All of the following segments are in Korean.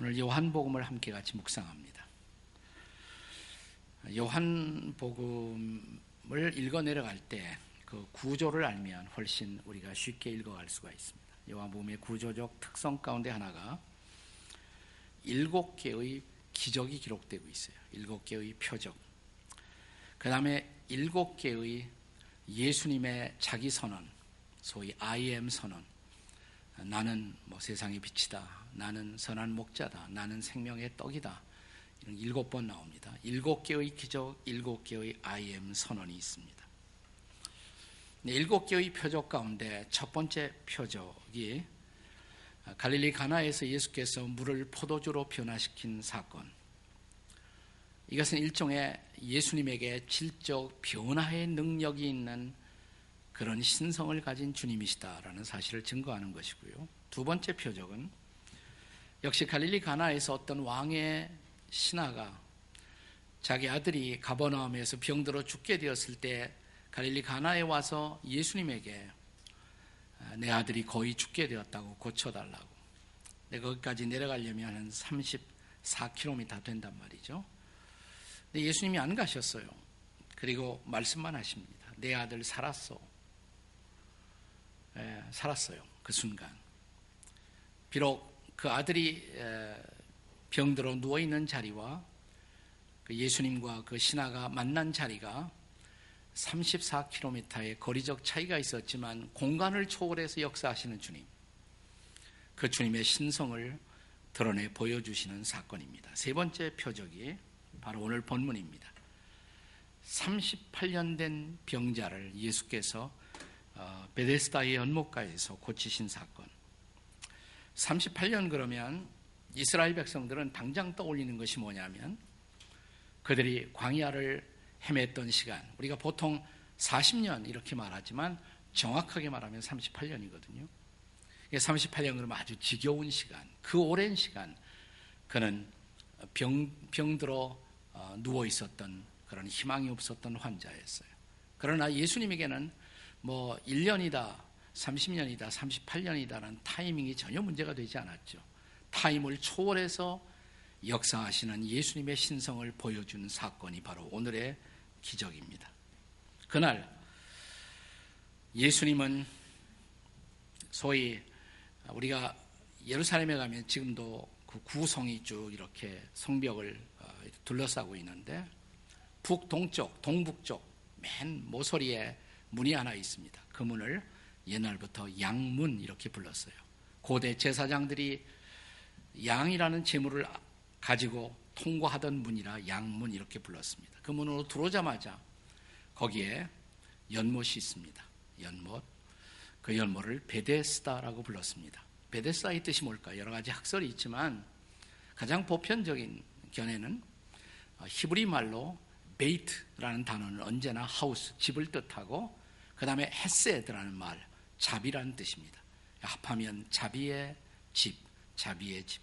오늘 요한복음을 함께 같이 묵상합니다. 요한복음을 읽어 내려갈 때 그 구조를 알면 훨씬 우리가 쉽게 읽어갈 수가 있습니다. 요한복음의 구조적 특성 가운데 하나가 일곱 개의 기적이 기록되고 있어요. 일곱 개의 표적. 그 다음에 일곱 개의 예수님의 자기 선언, 소위 I am 선언. 나는 뭐 세상의 빛이다. 나는 선한 목자다. 나는 생명의 떡이다. 이런 일곱 번 나옵니다. 일곱 개의 기적, 일곱 개의 I am 선언이 있습니다. 일곱 개의 표적 가운데 첫 번째 표적이 갈릴리 가나에서 예수께서 물을 포도주로 변화시킨 사건. 이것은 일종의 예수님에게 질적 변화의 능력이 있는 그런 신성을 가진 주님이시다라는 사실을 증거하는 것이고요. 두 번째 표적은 역시 갈릴리 가나에서 어떤 왕의 신하가 자기 아들이 가버나움에서 병들어 죽게 되었을 때 갈릴리 가나에 와서 예수님에게 아, 내 아들이 거의 죽게 되었다고 고쳐달라고. 내 거기까지 내려가려면 한 34km 된단 말이죠. 근데 예수님이 안 가셨어요. 그리고 말씀만 하십니다. 내 아들 살았어. 예, 살았어요. 그 순간. 비록 그 아들이 병들어 누워 있는 자리와 그 예수님과 그 신하가 만난 자리가 34km의 거리적 차이가 있었지만 공간을 초월해서 역사하시는 주님. 그 주님의 신성을 드러내 보여주시는 사건입니다. 세 번째 표적이 바로 오늘 본문입니다. 38년 된 병자를 예수께서 어, 베데스다의 연못가에서 고치신 사건. 38년 그러면 이스라엘 백성들은 당장 떠올리는 것이 뭐냐면 그들이 광야를 헤맸던 시간. 우리가 보통 40년 이렇게 말하지만 정확하게 말하면 38년이거든요. 38년 그러면 아주 지겨운 시간, 그 오랜 시간 그는 병, 병들어 어, 누워 있었던 그런 희망이 없었던 환자였어요. 그러나 예수님에게는 뭐 1년이다, 30년이다, 38년이다라는 타이밍이 전혀 문제가 되지 않았죠. 타임을 초월해서 역사하시는 예수님의 신성을 보여주는 사건이 바로 오늘의 기적입니다. 그날 예수님은 소위 우리가 예루살렘에 가면 지금도 그 구성이 쭉 이렇게 성벽을 어, 둘러싸고 있는데 북동쪽, 동북쪽 맨 모서리에 문이 하나 있습니다. 그 문을 옛날부터 양문 이렇게 불렀어요. 고대 제사장들이 양이라는 재물을 가지고 통과하던 문이라 양문 이렇게 불렀습니다. 그 문으로 들어오자마자 거기에 연못이 있습니다. 연못. 그 연못을 베데스다라고 불렀습니다. 베데스다의 뜻이 뭘까? 여러 가지 학설이 있지만 가장 보편적인 견해는 히브리 말로 베이트라는 단어는 언제나 하우스, 집을 뜻하고 그 다음에 헤세드라는 말, 자비라는 뜻입니다. 합하면 자비의 집, 자비의 집.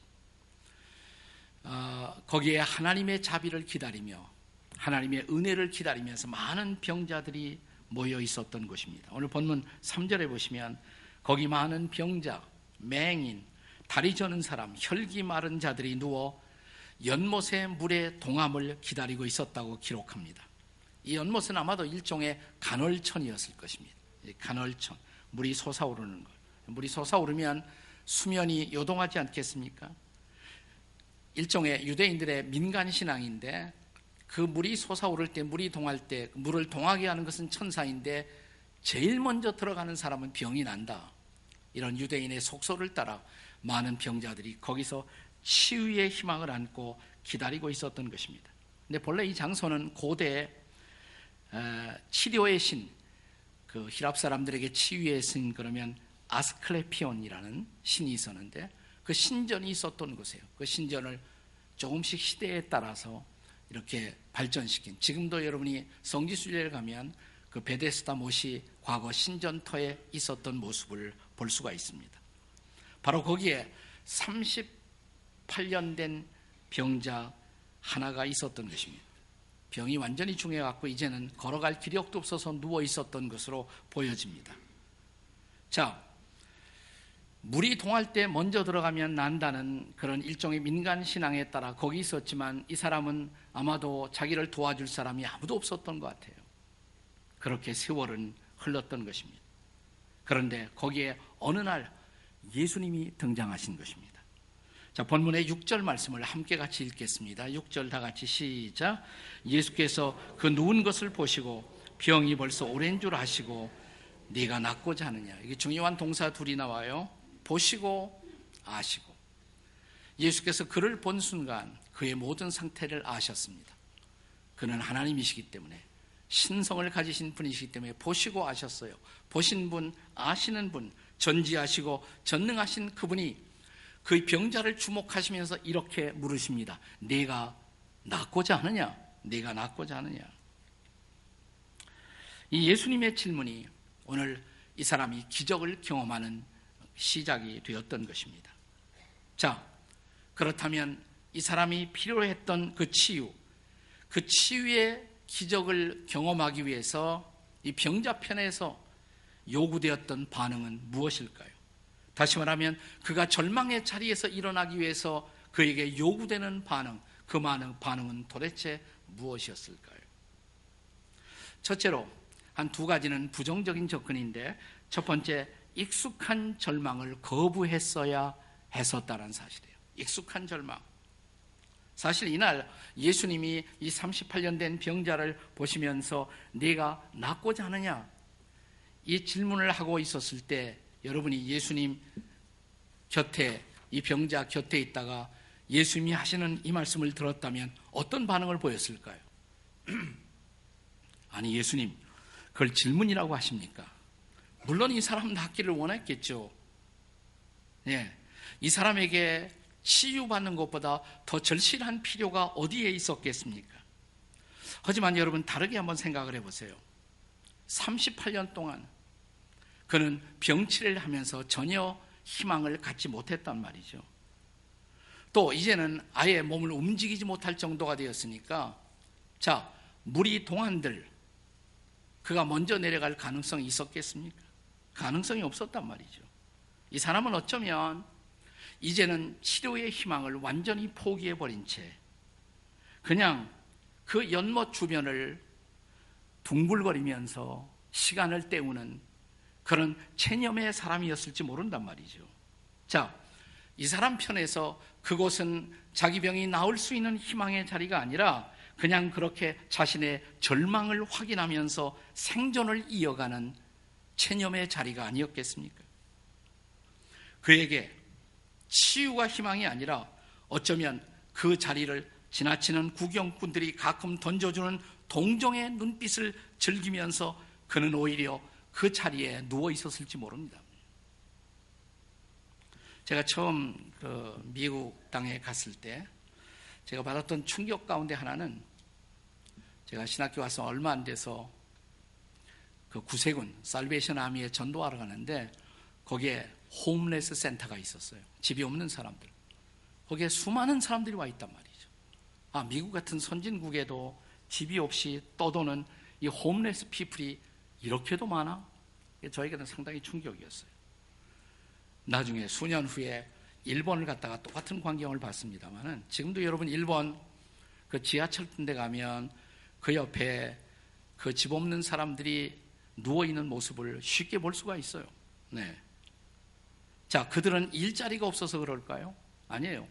어, 거기에 하나님의 자비를 기다리며 하나님의 은혜를 기다리면서 많은 병자들이 모여 있었던 곳입니다. 오늘 본문 3절에 보시면 거기 많은 병자, 맹인, 다리 저는 사람, 혈기 마른 자들이 누워 연못의 물의 동함을 기다리고 있었다고 기록합니다. 이 연못은 아마도 일종의 간헐천이었을 것입니다. 간헐천. 물이 솟아오르는 것. 물이 솟아오르면 수면이 요동하지 않겠습니까? 일종의 유대인들의 민간 신앙인데 그 물이 솟아오를 때 물이 동할 때 물을 동하게 하는 것은 천사인데 제일 먼저 들어가는 사람은 병이 난다. 이런 유대인의 속소를 따라 많은 병자들이 거기서 치유의 희망을 안고 기다리고 있었던 것입니다. 근데 본래 이 장소는 고대 치료의 신, 그 히랍 사람들에게 치유의 신 그러면 아스클레피온이라는 신이 있었는데 그 신전이 있었던 곳이에요. 그 신전을 조금씩 시대에 따라서 이렇게 발전시킨 지금도 여러분이 성지순례를 가면 그 베데스다 못이 과거 신전터에 있었던 모습을 볼 수가 있습니다. 바로 거기에 38년 된 병자 하나가 있었던 것입니다. 병이 완전히 중해갖고 이제는 걸어갈 기력도 없어서 누워 있었던 것으로 보여집니다. 자, 물이 동할 때 먼저 들어가면 난다는 그런 일종의 민간 신앙에 따라 거기 있었지만 이 사람은 아마도 자기를 도와줄 사람이 아무도 없었던 것 같아요. 그렇게 세월은 흘렀던 것입니다. 그런데 거기에 어느 날 예수님이 등장하신 것입니다. 자, 본문의 6절 말씀을 함께 같이 읽겠습니다. 6절 다 같이 시작. 예수께서 그 누운 것을 보시고 병이 벌써 오랜 줄 아시고 네가 낫고자 하느냐. 이게 중요한 동사 둘이 나와요. 보시고 아시고 예수께서 그를 본 순간 그의 모든 상태를 아셨습니다. 그는 하나님이시기 때문에 신성을 가지신 분이시기 때문에 보시고 아셨어요. 보신 분, 아시는 분, 전지하시고 전능하신 그분이 그 병자를 주목하시면서 이렇게 물으십니다. 내가 낫고자 하느냐? 내가 낫고자 하느냐? 이 예수님의 질문이 오늘 이 사람이 기적을 경험하는 시작이 되었던 것입니다. 자, 그렇다면 이 사람이 필요했던 그 치유, 그 치유의 기적을 경험하기 위해서 이 병자 편에서 요구되었던 반응은 무엇일까요? 다시 말하면 그가 절망의 자리에서 일어나기 위해서 그에게 요구되는 반응, 그 반응은 도대체 무엇이었을까요? 첫째로 한 두 가지는 부정적인 접근인데 첫 번째 익숙한 절망을 거부했어야 했었다는 사실이에요. 익숙한 절망. 사실 이날 예수님이 이 38년 된 병자를 보시면서 네가 낫고자 하느냐? 이 질문을 하고 있었을 때 여러분이 예수님 곁에 이 병자 곁에 있다가 예수님이 하시는 이 말씀을 들었다면 어떤 반응을 보였을까요? 아니 예수님 그걸 질문이라고 하십니까? 물론 이 사람 낫기를 원했겠죠. 예. 이 사람에게 치유받는 것보다 더 절실한 필요가 어디에 있었겠습니까? 하지만 여러분 다르게 한번 생각을 해보세요. 38년 동안 그는 병치를 하면서 전혀 희망을 갖지 못했단 말이죠. 또 이제는 아예 몸을 움직이지 못할 정도가 되었으니까 자 물이 동안들 그가 먼저 내려갈 가능성이 있었겠습니까? 가능성이 없었단 말이죠. 이 사람은 어쩌면 이제는 치료의 희망을 완전히 포기해 버린 채 그냥 그 연못 주변을 둥글거리면서 시간을 때우는 그런 체념의 사람이었을지 모른단 말이죠. 자, 이 사람 편에서 그곳은 자기 병이 나을 수 있는 희망의 자리가 아니라 그냥 그렇게 자신의 절망을 확인하면서 생존을 이어가는 체념의 자리가 아니었겠습니까? 그에게 치유가 희망이 아니라 어쩌면 그 자리를 지나치는 구경꾼들이 가끔 던져주는 동정의 눈빛을 즐기면서 그는 오히려 그 자리에 누워 있었을지 모릅니다. 제가 처음 그 미국 땅에 갔을 때 제가 받았던 충격 가운데 하나는 제가 신학교 와서 얼마 안 돼서 그 구세군 살베이션 아미에 전도하러 가는데 거기에 홈레스 센터가 있었어요. 집이 없는 사람들. 거기에 수많은 사람들이 와 있단 말이죠. 아, 미국 같은 선진국에도 집이 없이 떠도는 이 홈레스 피플이 이렇게도 많아? 저에게는 상당히 충격이었어요. 나중에 수년 후에 일본을 갔다가 똑같은 광경을 봤습니다만은 지금도 여러분 일본 그 지하철 데 가면 그 옆에 그 집 없는 사람들이 누워 있는 모습을 쉽게 볼 수가 있어요. 네. 자, 그들은 일자리가 없어서 그럴까요? 아니에요.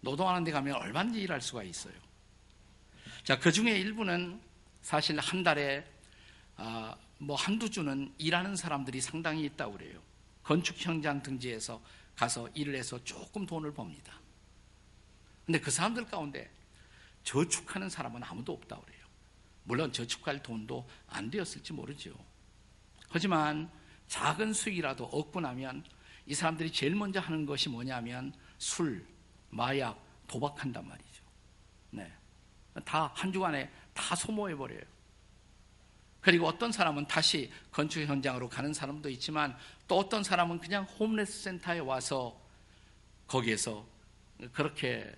노동하는 데 가면 얼마든지 일할 수가 있어요. 자, 그 중에 일부는 사실 한 달에 아, 뭐 한두 주는 일하는 사람들이 상당히 있다고 그래요. 건축 현장 등지에서 가서 일을 해서 조금 돈을 법니다. 근데 그 사람들 가운데 저축하는 사람은 아무도 없다고 그래요. 물론 저축할 돈도 안 되었을지 모르죠. 하지만 작은 수익이라도 얻고 나면 이 사람들이 제일 먼저 하는 것이 뭐냐면 술, 마약, 도박한단 말이죠. 네. 다 한 주간에 다 소모해버려요. 그리고 어떤 사람은 다시 건축 현장으로 가는 사람도 있지만 또 어떤 사람은 그냥 홈레스 센터에 와서 거기에서 그렇게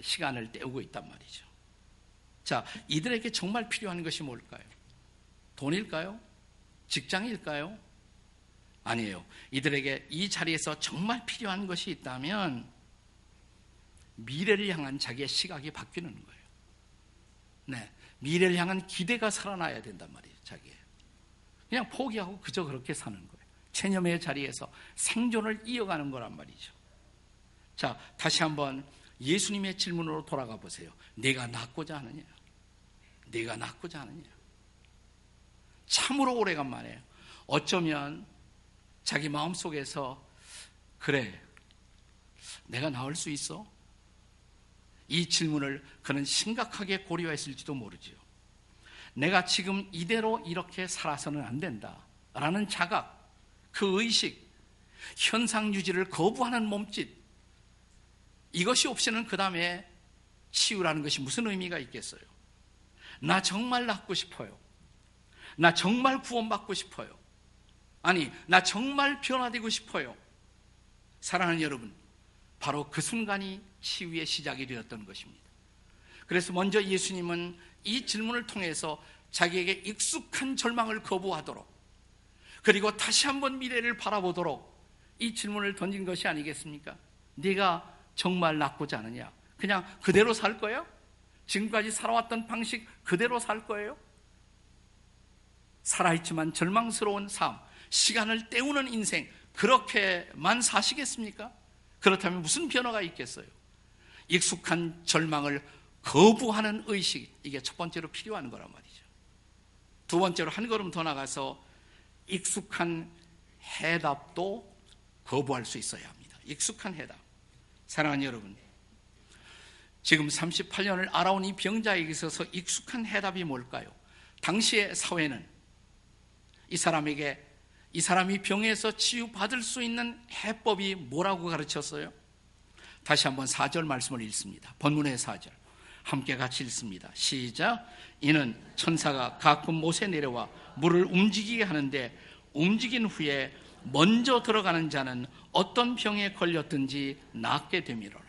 시간을 때우고 있단 말이죠. 자, 이들에게 정말 필요한 것이 뭘까요? 돈일까요? 직장일까요? 아니에요. 이들에게 이 자리에서 정말 필요한 것이 있다면 미래를 향한 자기의 시각이 바뀌는 거예요. 네. 미래를 향한 기대가 살아나야 된단 말이에요, 자기의. 그냥 포기하고 그저 그렇게 사는 거예요. 체념의 자리에서 생존을 이어가는 거란 말이죠. 자, 다시 한번 예수님의 질문으로 돌아가 보세요. 내가 낫고자 하느냐? 내가 낫고자 하느냐? 참으로 오래간만에 어쩌면 자기 마음속에서 그래, 내가 나을 수 있어? 이 질문을 그는 심각하게 고려했을지도 모르지요. 내가 지금 이대로 이렇게 살아서는 안 된다. 라는 자각, 그 의식, 현상 유지를 거부하는 몸짓, 이것이 없이는 그 다음에 치유라는 것이 무슨 의미가 있겠어요? 나 정말 낫고 싶어요. 나 정말 구원받고 싶어요. 아니, 나 정말 변화되고 싶어요. 사랑하는 여러분, 바로 그 순간이 치유의 시작이 되었던 것입니다. 그래서 먼저 예수님은 이 질문을 통해서 자기에게 익숙한 절망을 거부하도록 그리고 다시 한번 미래를 바라보도록 이 질문을 던진 것이 아니겠습니까? 네가 정말 낫고자 하느냐? 그냥 그대로 살 거예요? 지금까지 살아왔던 방식 그대로 살 거예요? 살아있지만 절망스러운 삶, 시간을 때우는 인생, 그렇게만 사시겠습니까? 그렇다면 무슨 변화가 있겠어요? 익숙한 절망을 거부하는 의식, 이게 첫 번째로 필요한 거란 말이죠. 두 번째로 한 걸음 더 나가서 익숙한 해답도 거부할 수 있어야 합니다. 익숙한 해답. 사랑하는 여러분, 지금 38년을 알아온 이 병자에게 있어서 익숙한 해답이 뭘까요? 당시의 사회는 이 사람에게 이 사람이 병에서 치유받을 수 있는 해법이 뭐라고 가르쳤어요? 다시 한번 4절 말씀을 읽습니다. 본문의 4절. 함께 같이 읽습니다. 시작. 이는 천사가 가끔 못에 내려와 물을 움직이게 하는데 움직인 후에 먼저 들어가는 자는 어떤 병에 걸렸든지 낫게 되미로라.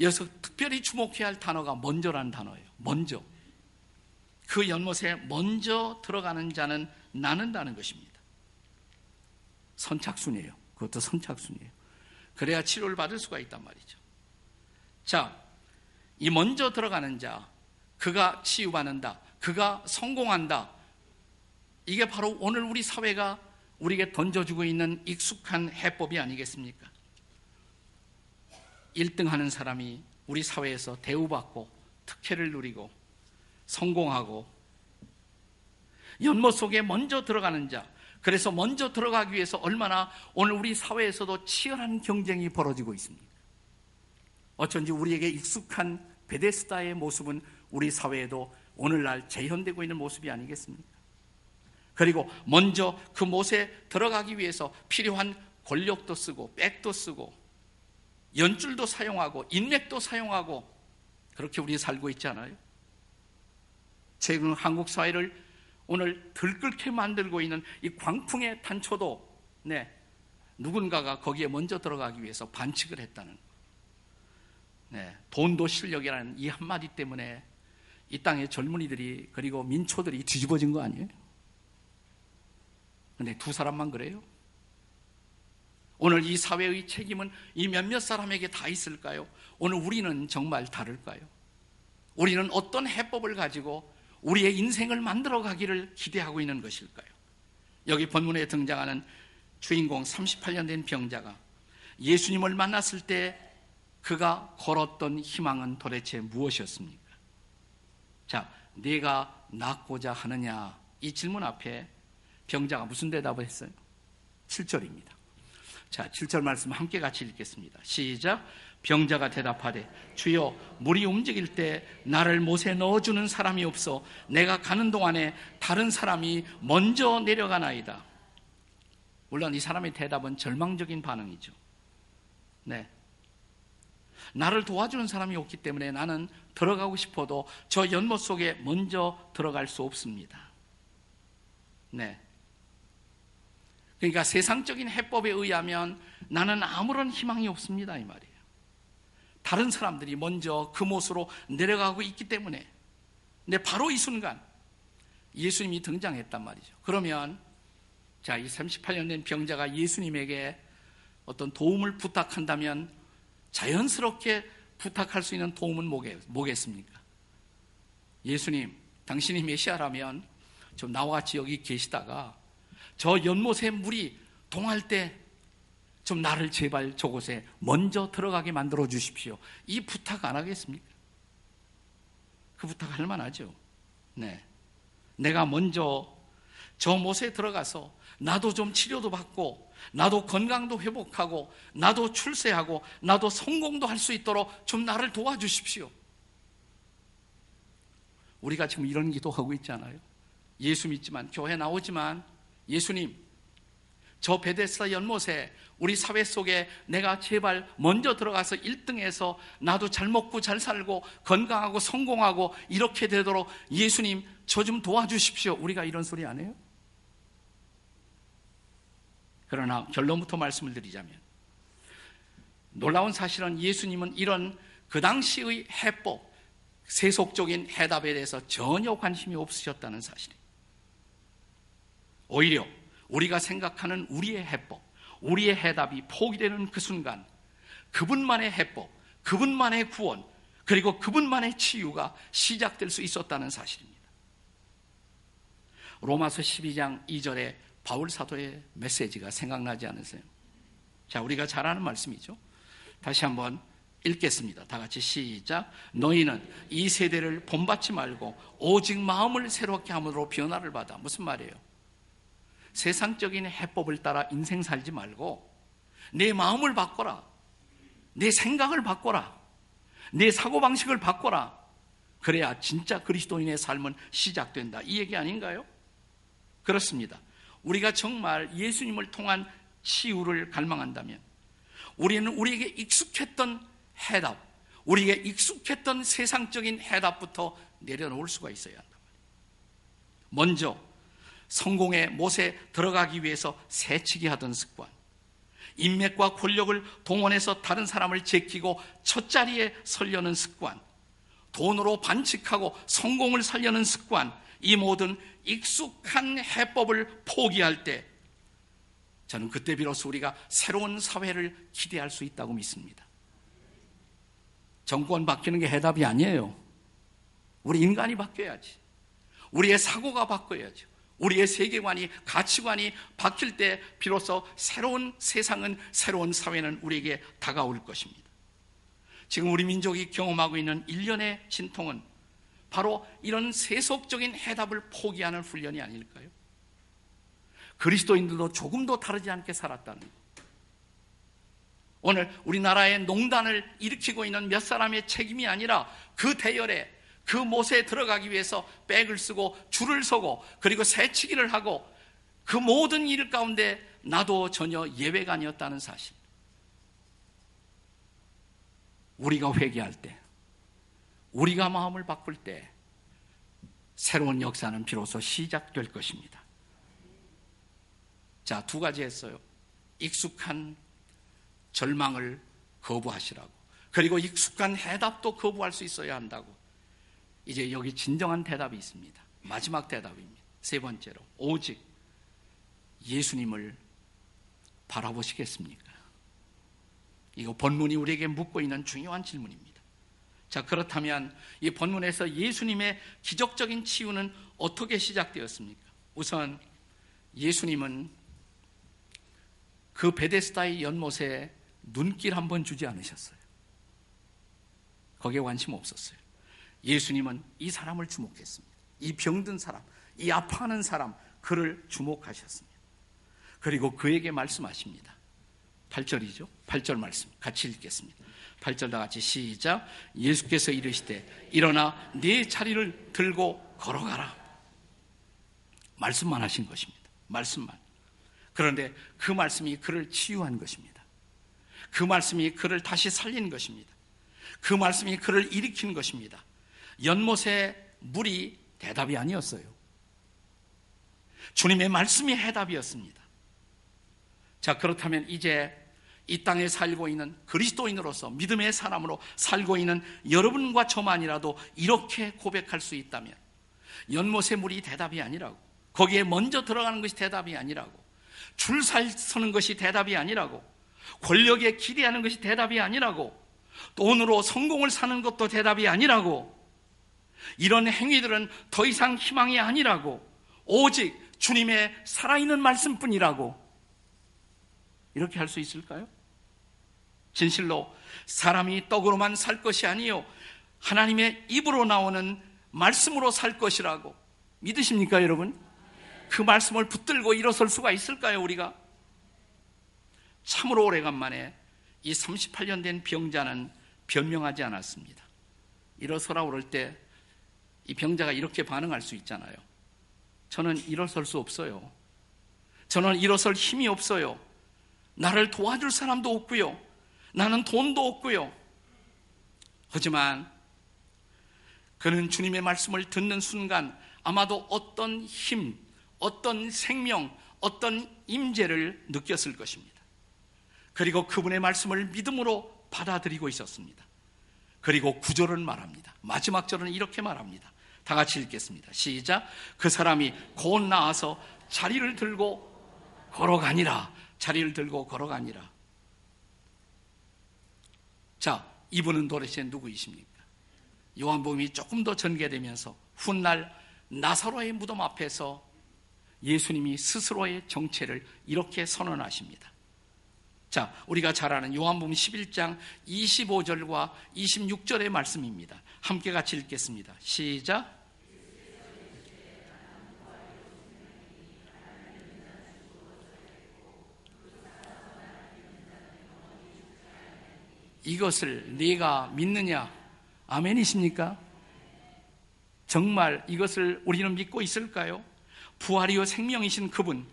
여기서 특별히 주목해야 할 단어가 먼저라는 단어예요. 먼저. 그 연못에 먼저 들어가는 자는 나는다는 것입니다. 선착순이에요. 그것도 선착순이에요. 그래야 치료를 받을 수가 있단 말이죠. 자, 이 먼저 들어가는 자, 그가 치유받는다. 그가 성공한다. 이게 바로 오늘 우리 사회가 우리에게 던져주고 있는 익숙한 해법이 아니겠습니까? 1등 하는 사람이 우리 사회에서 대우받고 특혜를 누리고 성공하고 연못 속에 먼저 들어가는 자, 그래서 먼저 들어가기 위해서 얼마나 오늘 우리 사회에서도 치열한 경쟁이 벌어지고 있습니다. 어쩐지 우리에게 익숙한 베데스다의 모습은 우리 사회에도 오늘날 재현되고 있는 모습이 아니겠습니까? 그리고 먼저 그 못에 들어가기 위해서 필요한 권력도 쓰고 백도 쓰고 연줄도 사용하고 인맥도 사용하고 그렇게 우리 살고 있지 않아요? 최근 한국 사회를 오늘 들끓게 만들고 있는 이 광풍의 단초도 네, 누군가가 거기에 먼저 들어가기 위해서 반칙을 했다는 네, 돈도 실력이라는 이 한마디 때문에 이 땅의 젊은이들이 그리고 민초들이 뒤집어진 거 아니에요? 근데 두 사람만 그래요? 오늘 이 사회의 책임은 이 몇몇 사람에게 다 있을까요? 오늘 우리는 정말 다를까요? 우리는 어떤 해법을 가지고 우리의 인생을 만들어 가기를 기대하고 있는 것일까요? 여기 본문에 등장하는 주인공 38년 된 병자가 예수님을 만났을 때 그가 걸었던 희망은 도대체 무엇이었습니까? 자, 네가 낫고자 하느냐? 이 질문 앞에 병자가 무슨 대답을 했어요? 7절입니다. 자, 7절 말씀 함께 같이 읽겠습니다. 시작. 병자가 대답하되 주여 물이 움직일 때 나를 못에 넣어주는 사람이 없어 내가 가는 동안에 다른 사람이 먼저 내려가나이다. 물론 이 사람의 대답은 절망적인 반응이죠. 네. 나를 도와주는 사람이 없기 때문에 나는 들어가고 싶어도 저 연못 속에 먼저 들어갈 수 없습니다. 네. 그러니까 세상적인 해법에 의하면 나는 아무런 희망이 없습니다. 이 말이에요. 다른 사람들이 먼저 그 못으로 내려가고 있기 때문에 근데 바로 이 순간 예수님이 등장했단 말이죠. 그러면 자, 이 38년 된 병자가 예수님에게 어떤 도움을 부탁한다면 자연스럽게 부탁할 수 있는 도움은 뭐겠습니까? 예수님, 당신이 메시아라면 좀 나와 같이 여기 계시다가 저 연못에 물이 동할 때 좀 나를 제발 저곳에 먼저 들어가게 만들어 주십시오. 이 부탁 안 하겠습니까? 그 부탁 할 만하죠. 네. 내가 먼저 저 못에 들어가서 나도 좀 치료도 받고 나도 건강도 회복하고 나도 출세하고 나도 성공도 할 수 있도록 좀 나를 도와주십시오. 우리가 지금 이런 기도하고 있잖아요. 예수 믿지만 교회 나오지만 예수님 저 베데스다 연못에 우리 사회 속에 내가 제발 먼저 들어가서 1등해서 나도 잘 먹고 잘 살고 건강하고 성공하고 이렇게 되도록 예수님 저 좀 도와주십시오. 우리가 이런 소리 안 해요? 그러나 결론부터 말씀을 드리자면 놀라운 사실은 예수님은 이런 그 당시의 해법, 세속적인 해답에 대해서 전혀 관심이 없으셨다는 사실이에요. 오히려 우리가 생각하는 우리의 해법, 우리의 해답이 포기되는 그 순간 그분만의 해법, 그분만의 구원, 그리고 그분만의 치유가 시작될 수 있었다는 사실입니다. 로마서 12장 2절에 바울 사도의 메시지가 생각나지 않으세요? 자, 우리가 잘 아는 말씀이죠. 다시 한번 읽겠습니다. 다 같이 시작. 너희는 이 세대를 본받지 말고 오직 마음을 새롭게 함으로 변화를 받아. 무슨 말이에요? 세상적인 해법을 따라 인생 살지 말고 내 마음을 바꿔라. 내 생각을 바꿔라. 내 사고방식을 바꿔라. 그래야 진짜 그리스도인의 삶은 시작된다. 이 얘기 아닌가요? 그렇습니다. 우리가 정말 예수님을 통한 치유를 갈망한다면 우리는 우리에게 익숙했던 해답, 우리에게 익숙했던 세상적인 해답부터 내려놓을 수가 있어야 한다. 먼저 성공의 못에 들어가기 위해서 새치기 하던 습관, 인맥과 권력을 동원해서 다른 사람을 제키고 첫 자리에 설려는 습관, 돈으로 반칙하고 성공을 살려는 습관, 이 모든 익숙한 해법을 포기할 때 저는 그때 비로소 우리가 새로운 사회를 기대할 수 있다고 믿습니다. 정권 바뀌는 게 해답이 아니에요. 우리 인간이 바뀌어야지. 우리의 사고가 바뀌어야죠. 우리의 세계관이, 가치관이 바뀔 때 비로소 새로운 세상은, 새로운 사회는 우리에게 다가올 것입니다. 지금 우리 민족이 경험하고 있는 일련의 진통은 바로 이런 세속적인 해답을 포기하는 훈련이 아닐까요? 그리스도인들도 조금도 다르지 않게 살았다는 것. 오늘 우리나라의 농단을 일으키고 있는 몇 사람의 책임이 아니라 그 대열에 그 못에 들어가기 위해서 백을 쓰고 줄을 서고 그리고 새치기를 하고 그 모든 일 가운데 나도 전혀 예외가 아니었다는 사실. 우리가 회개할 때 우리가 마음을 바꿀 때 새로운 역사는 비로소 시작될 것입니다. 자, 두 가지 했어요. 익숙한 절망을 거부하시라고. 그리고 익숙한 해답도 거부할 수 있어야 한다고. 이제 여기 진정한 대답이 있습니다. 마지막 대답입니다. 세 번째로, 오직 예수님을 바라보시겠습니까? 이거 본문이 우리에게 묻고 있는 중요한 질문입니다. 자, 그렇다면 이 본문에서 예수님의 기적적인 치유는 어떻게 시작되었습니까? 우선 예수님은 그 베데스다의 연못에 눈길 한 번 주지 않으셨어요. 거기에 관심 없었어요. 예수님은 이 사람을 주목했습니다. 이 병든 사람, 이 아파하는 사람, 그를 주목하셨습니다. 그리고 그에게 말씀하십니다. 8절이죠. 8절 말씀 같이 읽겠습니다. 8절 다 같이 시작. 예수께서 이르시되 일어나 네 자리를 들고 걸어가라. 말씀만 하신 것입니다. 말씀만. 그런데 그 말씀이 그를 치유한 것입니다. 그 말씀이 그를 다시 살린 것입니다. 그 말씀이 그를 일으킨 것입니다. 연못의 물이 대답이 아니었어요. 주님의 말씀이 해답이었습니다. 자, 그렇다면 이제 이 땅에 살고 있는 그리스도인으로서 믿음의 사람으로 살고 있는 여러분과 저만이라도 이렇게 고백할 수 있다면 연못의 물이 대답이 아니라고 거기에 먼저 들어가는 것이 대답이 아니라고 줄 서는 것이 대답이 아니라고. 권력에 기대하는 것이 대답이 아니라고. 돈으로 성공을 사는 것도 대답이 아니라고. 이런 행위들은 더 이상 희망이 아니라고. 오직 주님의 살아있는 말씀뿐이라고. 이렇게 할 수 있을까요? 진실로 사람이 떡으로만 살 것이 아니요 하나님의 입으로 나오는 말씀으로 살 것이라고 믿으십니까, 여러분? 그 말씀을 붙들고 일어설 수가 있을까요, 우리가? 참으로 오래간만에 이 38년 된 병자는 변명하지 않았습니다. 일어서라 그럴 때 이 병자가 이렇게 반응할 수 있잖아요. 저는 일어설 수 없어요. 저는 일어설 힘이 없어요. 나를 도와줄 사람도 없고요. 나는 돈도 없고요. 하지만 그는 주님의 말씀을 듣는 순간 아마도 어떤 힘, 어떤 생명, 어떤 임재를 느꼈을 것입니다. 그리고 그분의 말씀을 믿음으로 받아들이고 있었습니다. 그리고 구절을 말합니다. 마지막 절은 이렇게 말합니다. 다 같이 읽겠습니다. 시작. 그 사람이 곧 나와서 자리를 들고 걸어가니라. 자리를 들고 걸어가니라. 자, 이분은 도대체 누구이십니까? 요한복음이 조금 더 전개되면서 훗날 나사로의 무덤 앞에서 예수님이 스스로의 정체를 이렇게 선언하십니다. 자, 우리가 잘 아는 요한복음 11장 25절과 26절의 말씀입니다. 함께 같이 읽겠습니다. 시작. 이것을 네가 믿느냐? 아멘이십니까? 정말 이것을 우리는 믿고 있을까요? 부활이요 생명이신 그분.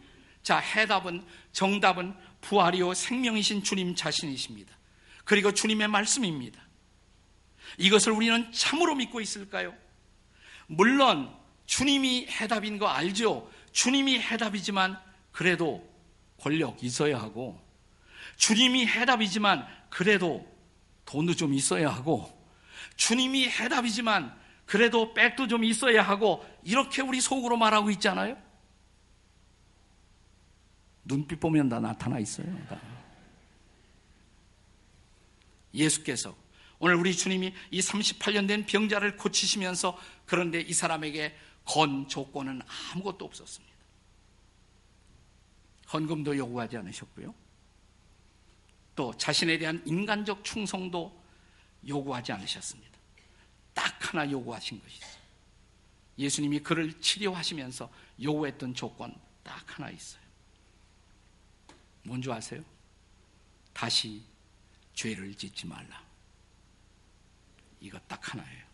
자, 해답은 정답은 부활이요 생명이신 주님 자신이십니다. 그리고 주님의 말씀입니다. 이것을 우리는 참으로 믿고 있을까요? 물론 주님이 해답인 거 알죠? 주님이 해답이지만 그래도 권력 있어야 하고 주님이 해답이지만 그래도 돈도 좀 있어야 하고 주님이 해답이지만 그래도 백도 좀 있어야 하고 이렇게 우리 속으로 말하고 있잖아요. 눈빛 보면 다 나타나 있어요. 다. 예수께서 오늘 우리 주님이 이 38년 된 병자를 고치시면서 그런데 이 사람에게 건 조건은 아무것도 없었습니다. 헌금도 요구하지 않으셨고요. 또 자신에 대한 인간적 충성도 요구하지 않으셨습니다. 딱 하나 요구하신 것이 있어요. 예수님이 그를 치료하시면서 요구했던 조건 딱 하나 있어요. 뭔지 아세요? 다시 죄를 짓지 말라. 이거 딱 하나예요.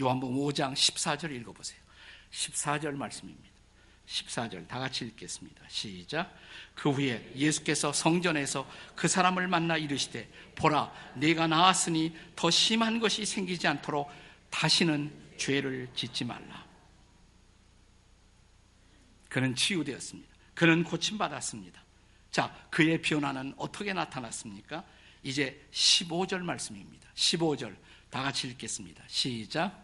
요한복음 5장 14절 읽어보세요. 14절 말씀입니다. 14절 다 같이 읽겠습니다. 시작. 그 후에 예수께서 성전에서 그 사람을 만나 이르시되 보라 내가 나왔으니 더 심한 것이 생기지 않도록 다시는 죄를 짓지 말라. 그는 치유되었습니다. 그는 고침받았습니다. 자, 그의 변화는 어떻게 나타났습니까? 이제 15절 말씀입니다. 15절 다 같이 읽겠습니다. 시작.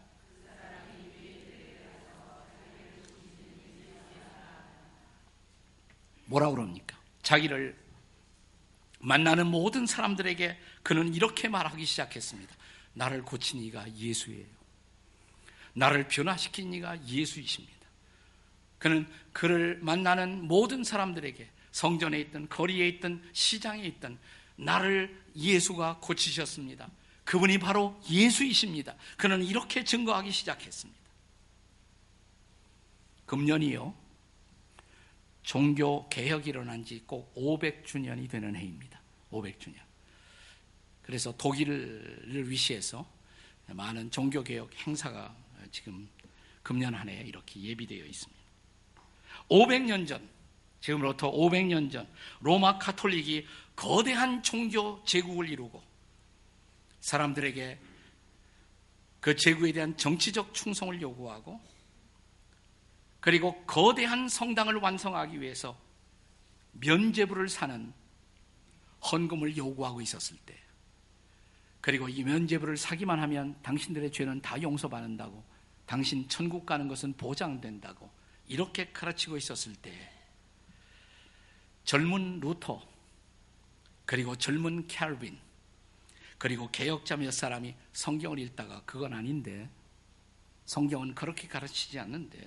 뭐라 그럽니까? 자기를 만나는 모든 사람들에게 그는 이렇게 말하기 시작했습니다. 나를 고친 이가 예수예요. 나를 변화시킨 이가 예수이십니다. 그는 그를 만나는 모든 사람들에게 성전에 있던 거리에 있던 시장에 있던 나를 예수가 고치셨습니다. 그분이 바로 예수이십니다. 그는 이렇게 증거하기 시작했습니다. 금년이요. 종교 개혁이 일어난 지 꼭 500주년이 되는 해입니다. 500주년. 그래서 독일을 위시해서 많은 종교 개혁 행사가 지금 금년 한해 이렇게 예비되어 있습니다. 500년 전, 지금으로부터 500년 전 로마 카톨릭이 거대한 종교 제국을 이루고 사람들에게 그 제국에 대한 정치적 충성을 요구하고 그리고 거대한 성당을 완성하기 위해서 면제부를 사는 헌금을 요구하고 있었을 때 그리고 이 면제부를 사기만 하면 당신들의 죄는 다 용서받는다고 당신 천국 가는 것은 보장된다고 이렇게 가르치고 있었을 때 젊은 루터, 그리고 젊은 캘빈, 그리고 개혁자 몇 사람이 성경을 읽다가 그건 아닌데, 성경은 그렇게 가르치지 않는데,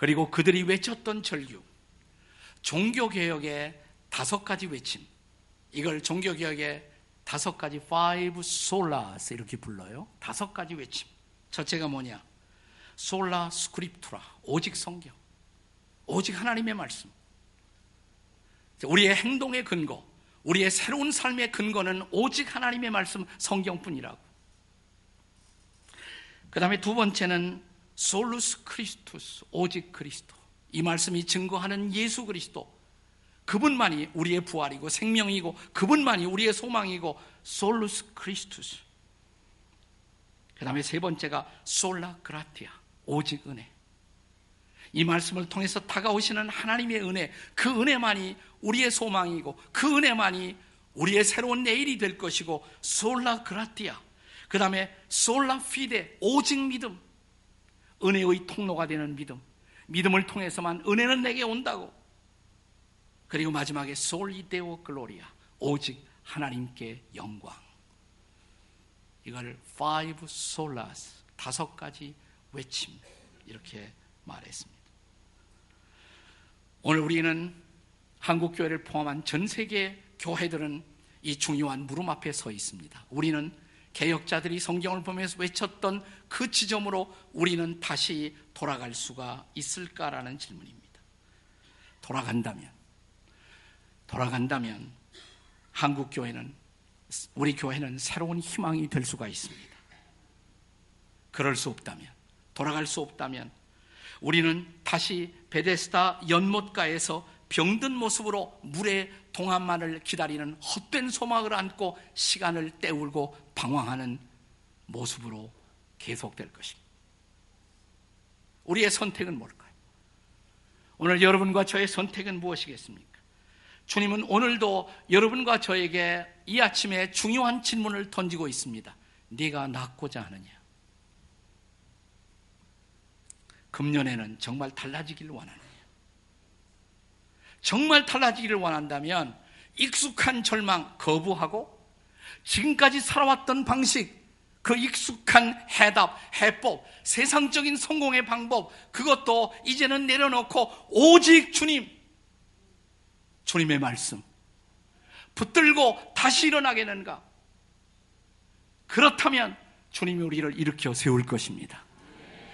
그리고 그들이 외쳤던 절규, 종교개혁의 다섯 가지 외침, 이걸 종교개혁의 다섯 가지 five solas 이렇게 불러요. 다섯 가지 외침. 첫째가 뭐냐? 솔라 스크립투라 오직 성경. 오직 하나님의 말씀. 우리의 행동의 근거, 우리의 새로운 삶의 근거는 오직 하나님의 말씀 성경뿐이라고. 그 다음에 두 번째는 솔루스 크리스투스, 오직 그리스도. 이 말씀이 증거하는 예수 그리스도. 그분만이 우리의 부활이고 생명이고 그분만이 우리의 소망이고 솔루스 크리스투스. 그 다음에 세 번째가 솔라 그라티아 오직 은혜. 이 말씀을 통해서 다가오시는 하나님의 은혜, 그 은혜만이 우리의 소망이고 그 은혜만이 우리의 새로운 내일이 될 것이고 솔라 그라티아. 그 다음에 솔라 피데 오직 믿음. 은혜의 통로가 되는 믿음. 믿음을 통해서만 은혜는 내게 온다고. 그리고 마지막에 솔리데오 글로리아 오직 하나님께 영광 이걸 five solas 다섯 가지 외침 이렇게 말했습니다. 오늘 우리는 한국 교회를 포함한 전 세계 교회들은 이 중요한 물음 앞에 서 있습니다. 우리는 개혁자들이 성경을 보면서 외쳤던 그 지점으로 우리는 다시 돌아갈 수가 있을까라는 질문입니다. 돌아간다면 돌아간다면 한국 교회는 우리 교회는 새로운 희망이 될 수가 있습니다. 그럴 수 없다면 돌아갈 수 없다면 우리는 다시 베데스다 연못가에서 병든 모습으로 물의 동안만을 기다리는 헛된 소망을 안고 시간을 때우고 방황하는 모습으로 계속될 것입니다. 우리의 선택은 뭘까요? 오늘 여러분과 저의 선택은 무엇이겠습니까? 주님은 오늘도 여러분과 저에게 이 아침에 중요한 질문을 던지고 있습니다. 네가 낫고자 하느냐? 금년에는 정말 달라지기를 원하느냐? 정말 달라지기를 원한다면 익숙한 절망 거부하고 지금까지 살아왔던 방식, 그 익숙한 해답, 해법, 세상적인 성공의 방법, 그것도 이제는 내려놓고 오직 주님, 주님의 말씀 붙들고 다시 일어나겠는가? 그렇다면 주님이 우리를 일으켜 세울 것입니다.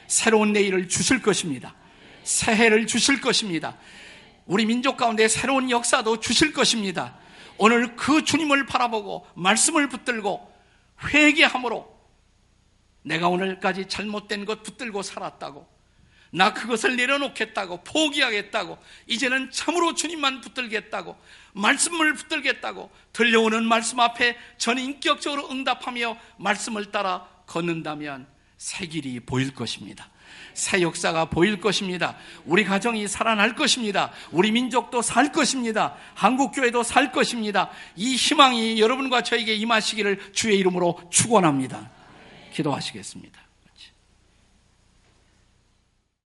새로운 내일을 주실 것입니다. 새해를 주실 것입니다. 우리 민족 가운데 새로운 역사도 주실 것입니다. 오늘 그 주님을 바라보고 말씀을 붙들고 회개함으로 내가 오늘까지 잘못된 것 붙들고 살았다고 나 그것을 내려놓겠다고 포기하겠다고 이제는 참으로 주님만 붙들겠다고 말씀을 붙들겠다고 들려오는 말씀 앞에 전 인격적으로 응답하며 말씀을 따라 걷는다면 새 길이 보일 것입니다. 새 역사가 보일 것입니다. 우리 가정이 살아날 것입니다. 우리 민족도 살 것입니다. 한국교회도 살 것입니다. 이 희망이 여러분과 저에게 임하시기를 주의 이름으로 축원합니다. 기도하시겠습니다.